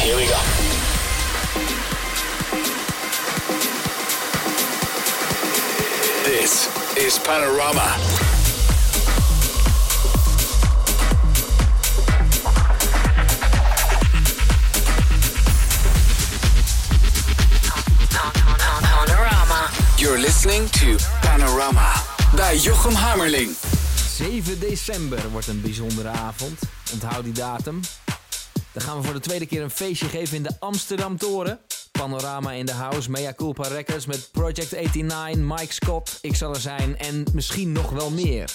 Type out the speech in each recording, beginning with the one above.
Here we go. This is Panorama. Panorama. You're listening to Panorama bij Jochem Hammerling. 7 december wordt een bijzondere avond. Onthoud die datum. Dan gaan we voor de tweede keer een feestje geven in de Amsterdam Toren. Panorama in de house, Mea Culpa Records met Project 89, Mike Scott, Ik zal er zijn en misschien nog wel meer.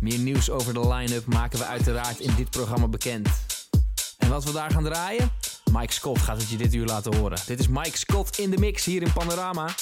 Meer nieuws over de line-up maken we uiteraard in dit programma bekend. En wat we daar gaan draaien? Mike Scott gaat het je dit uur laten horen. Dit is Mike Scott in de mix hier in Panorama.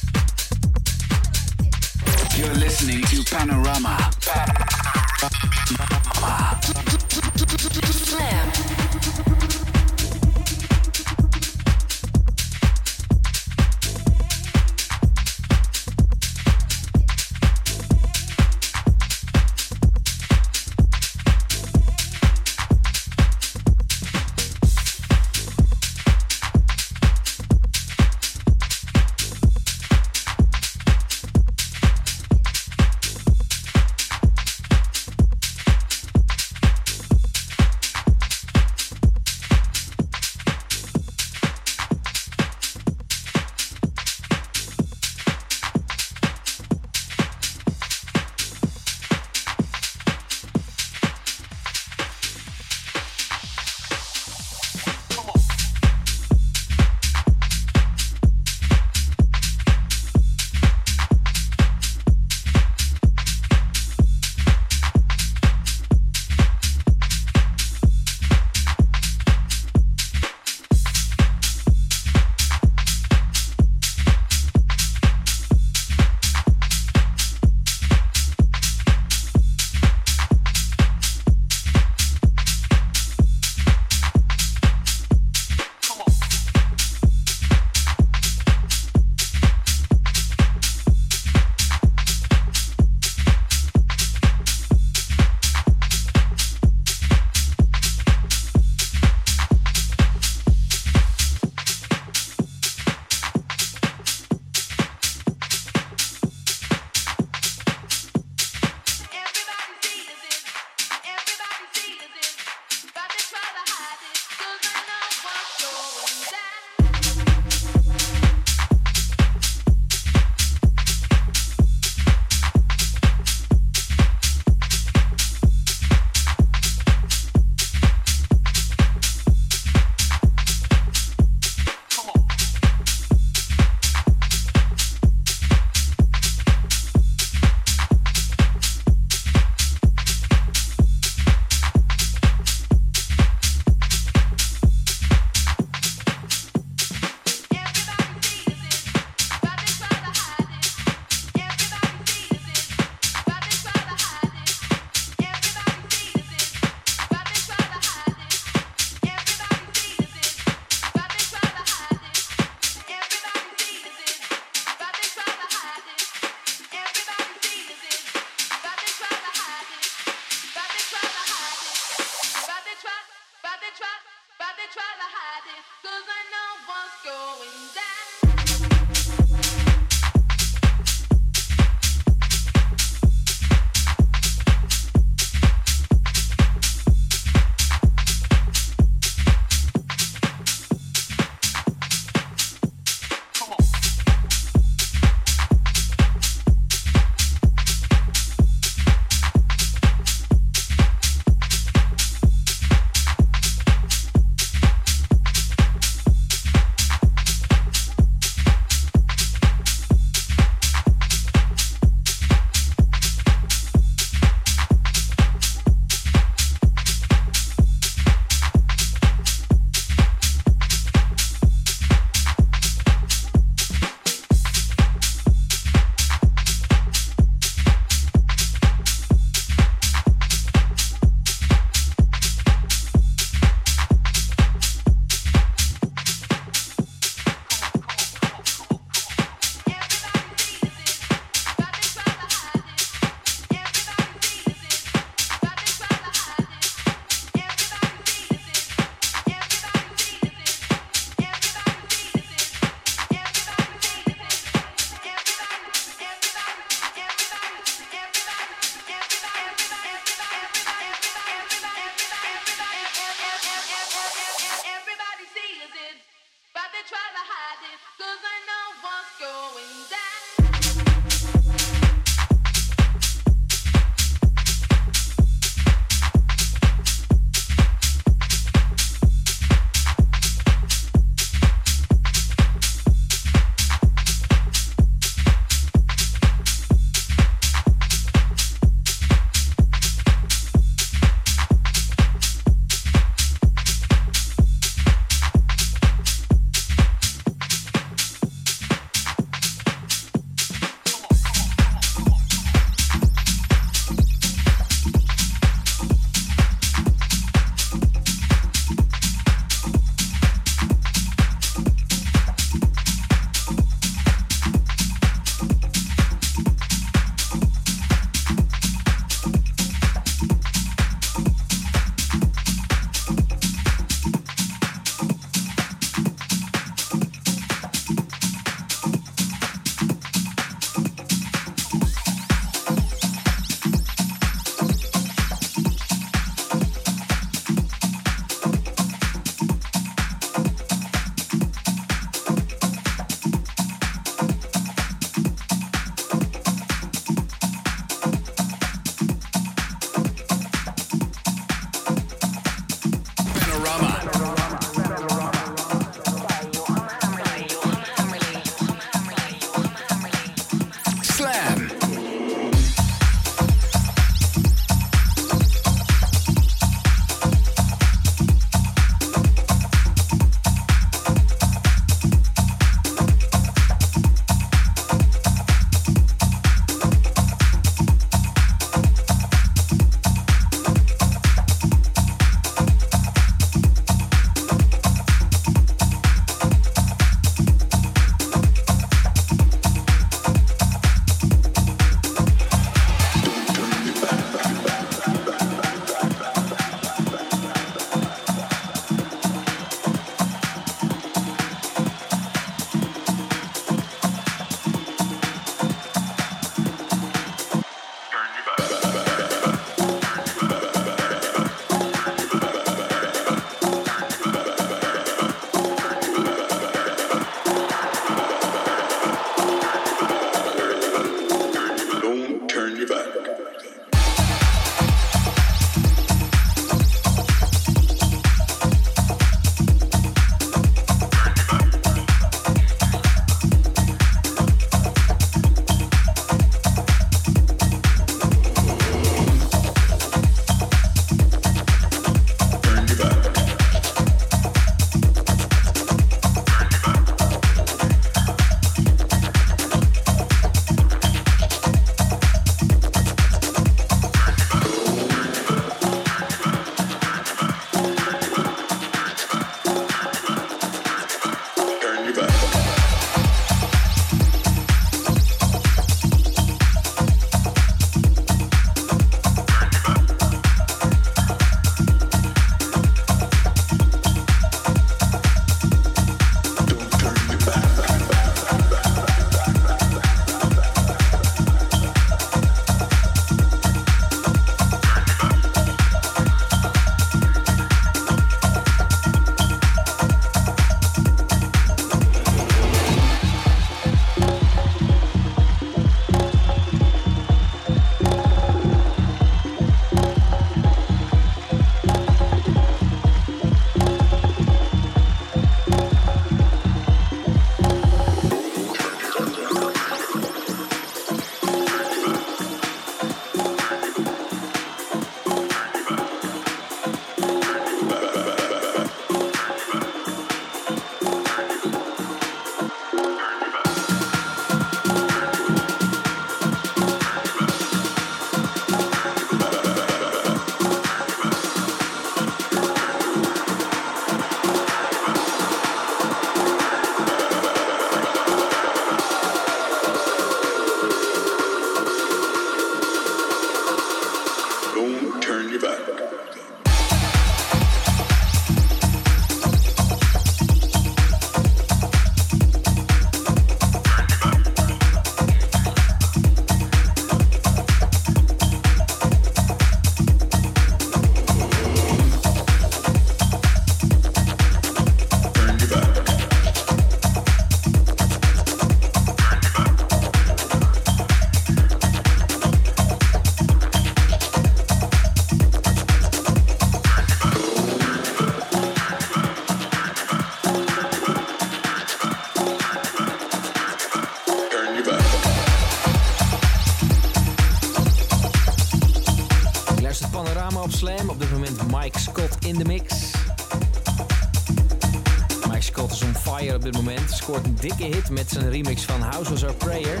Moment. Scoort een dikke hit met zijn remix van House Was Our Prayer.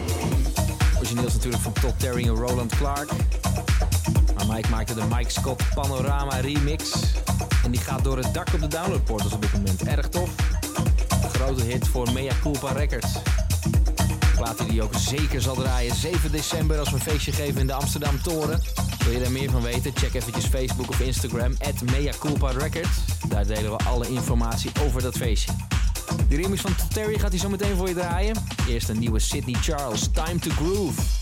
Origineel is natuurlijk van Todd Terry en Roland Clark. Maar Mike maakte de Mike Scott Panorama remix. En die gaat door het dak op de downloadportals op dit moment. Erg tof. Een grote hit voor Mea Culpa Records. Plaat die ook zeker zal draaien 7 december als we een feestje geven in de Amsterdam Toren. Wil je daar meer van weten? Check eventjes Facebook of Instagram, at Mea Culpa Records. Daar delen we alle informatie over dat feestje. De remix van Terry gaat hij zo meteen voor je draaien. Eerst een nieuwe Sydney Charles, Time to Groove.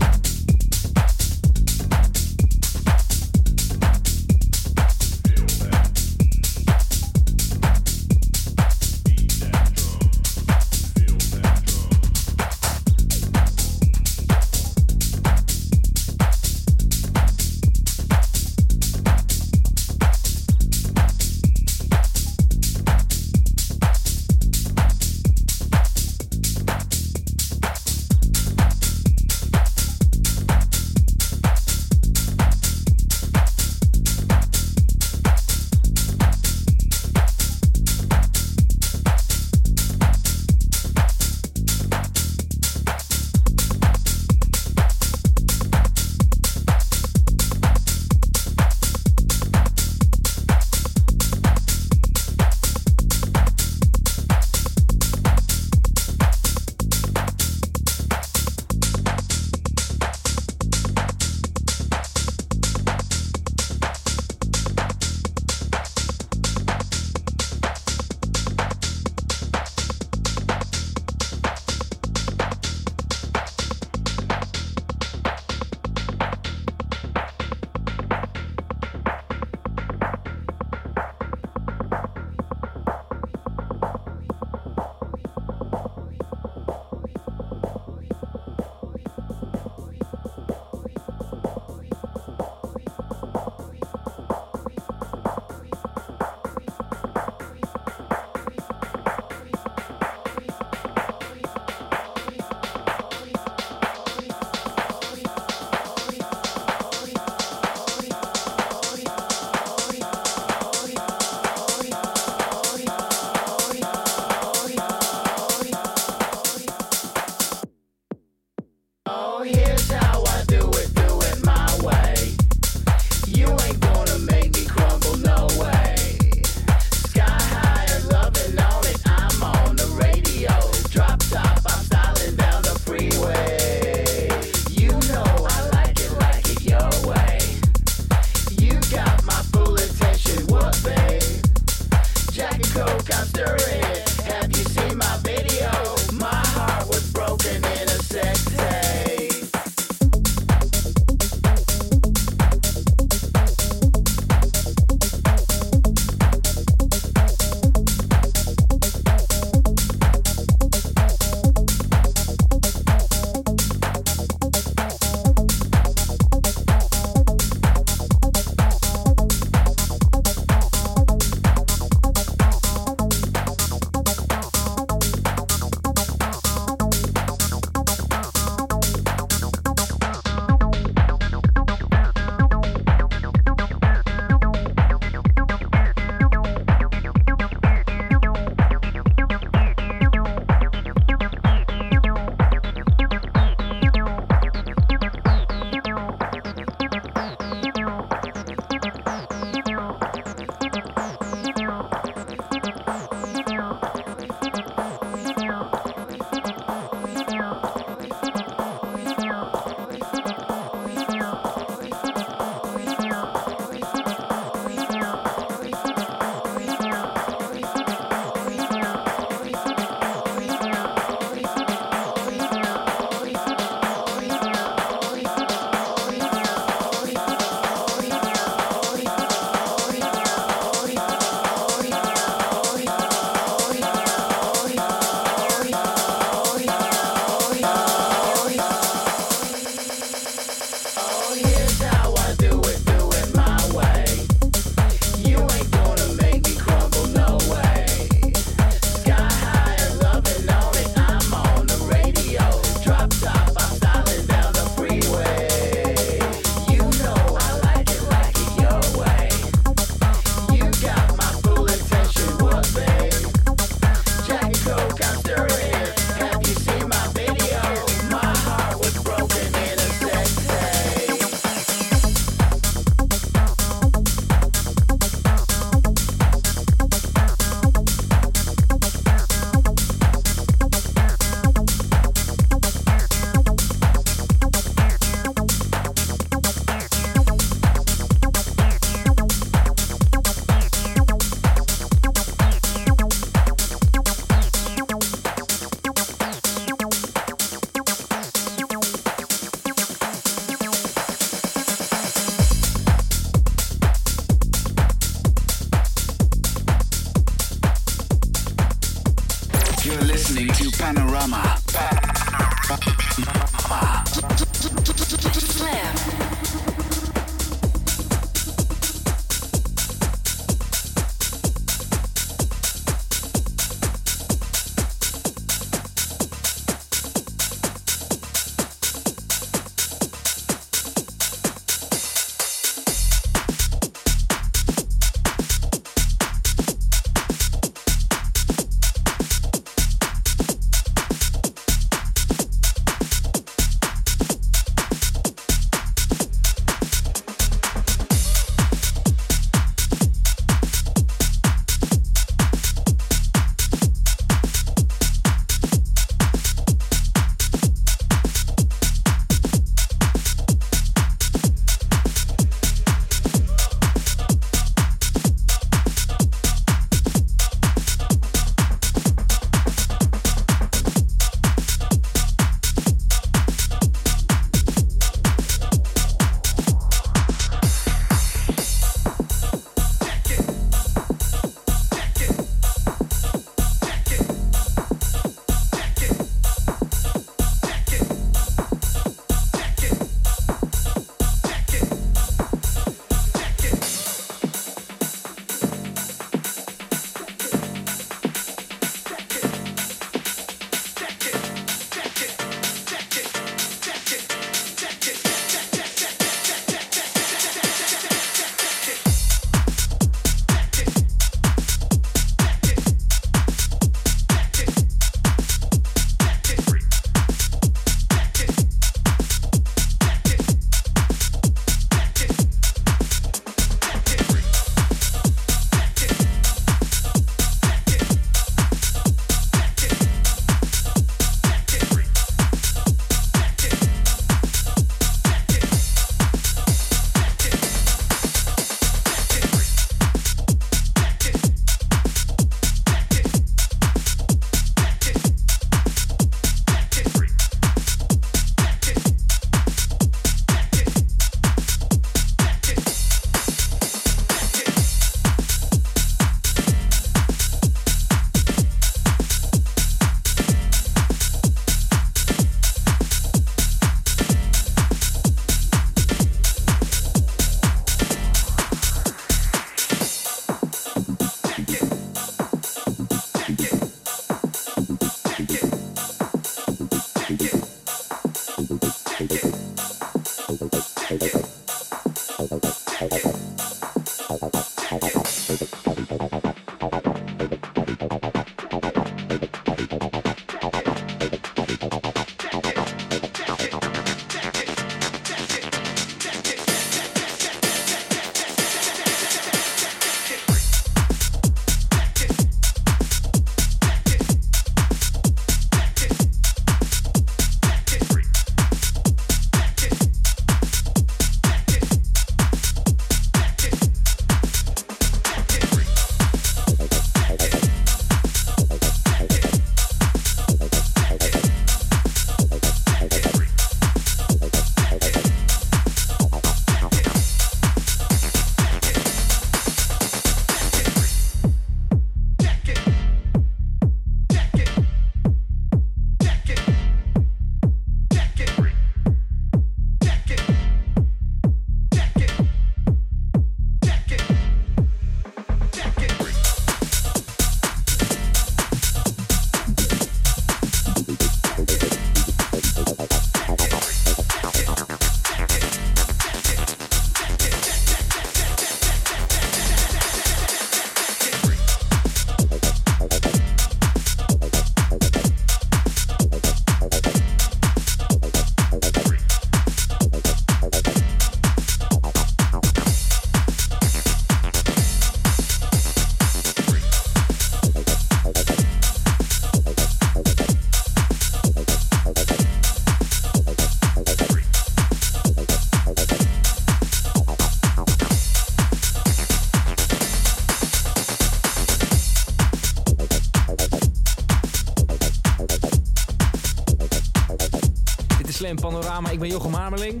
Slam Panorama, ik ben Jochem Hamerling.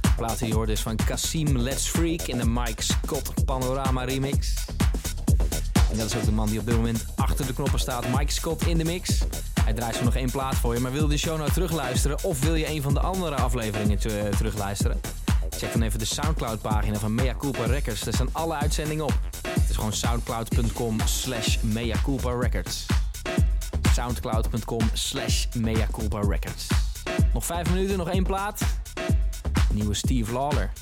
De plaat die je hoort is van Kasim Let's Freak in de Mike Scott Panorama remix. En dat is ook de man die op dit moment achter de knoppen staat, Mike Scott in de mix. Hij draait zo nog één plaat voor je, maar wil je de show nou terugluisteren of wil je een van de andere afleveringen te- terugluisteren? Check dan even de Soundcloud pagina van Mea Culpa Records. Daar staan alle uitzendingen op. Het is gewoon soundcloud.com slash Mea Records. Soundcloud.com slash Records. Nog vijf minuten, nog één plaat. Nieuwe Steve Lawler.